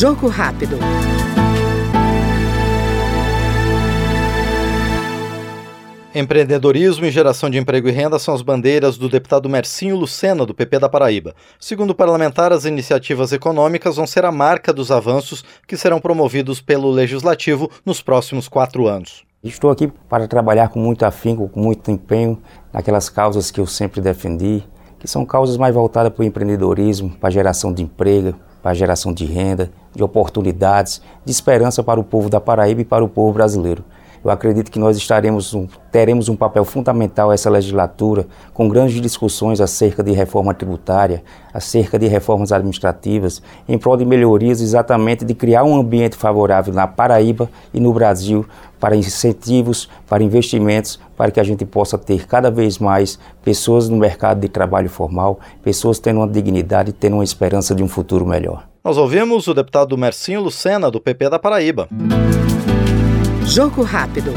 Jogo rápido. Empreendedorismo e geração de emprego e renda são as bandeiras do deputado Mercinho Lucena, do PP da Paraíba. Segundo o parlamentar, as iniciativas econômicas vão ser a marca dos avanços que serão promovidos pelo Legislativo nos próximos quatro anos. Estou aqui para trabalhar com muito afinco, com muito empenho naquelas causas que eu sempre defendi, que são causas mais voltadas para o empreendedorismo, para a geração de emprego, para a geração de renda, de oportunidades, de esperança para o povo da Paraíba e para o povo brasileiro. Eu acredito que nós estaremos um, teremos um papel fundamental essa legislatura, com grandes discussões acerca de reforma tributária, acerca de reformas administrativas, em prol de melhorias exatamente de criar um ambiente favorável na Paraíba e no Brasil para incentivos, para investimentos, para que a gente possa ter cada vez mais pessoas no mercado de trabalho formal, pessoas tendo uma dignidade tendo uma esperança de um futuro melhor. Nós ouvimos o deputado Mercinho Lucena, do PP da Paraíba. Jogo rápido.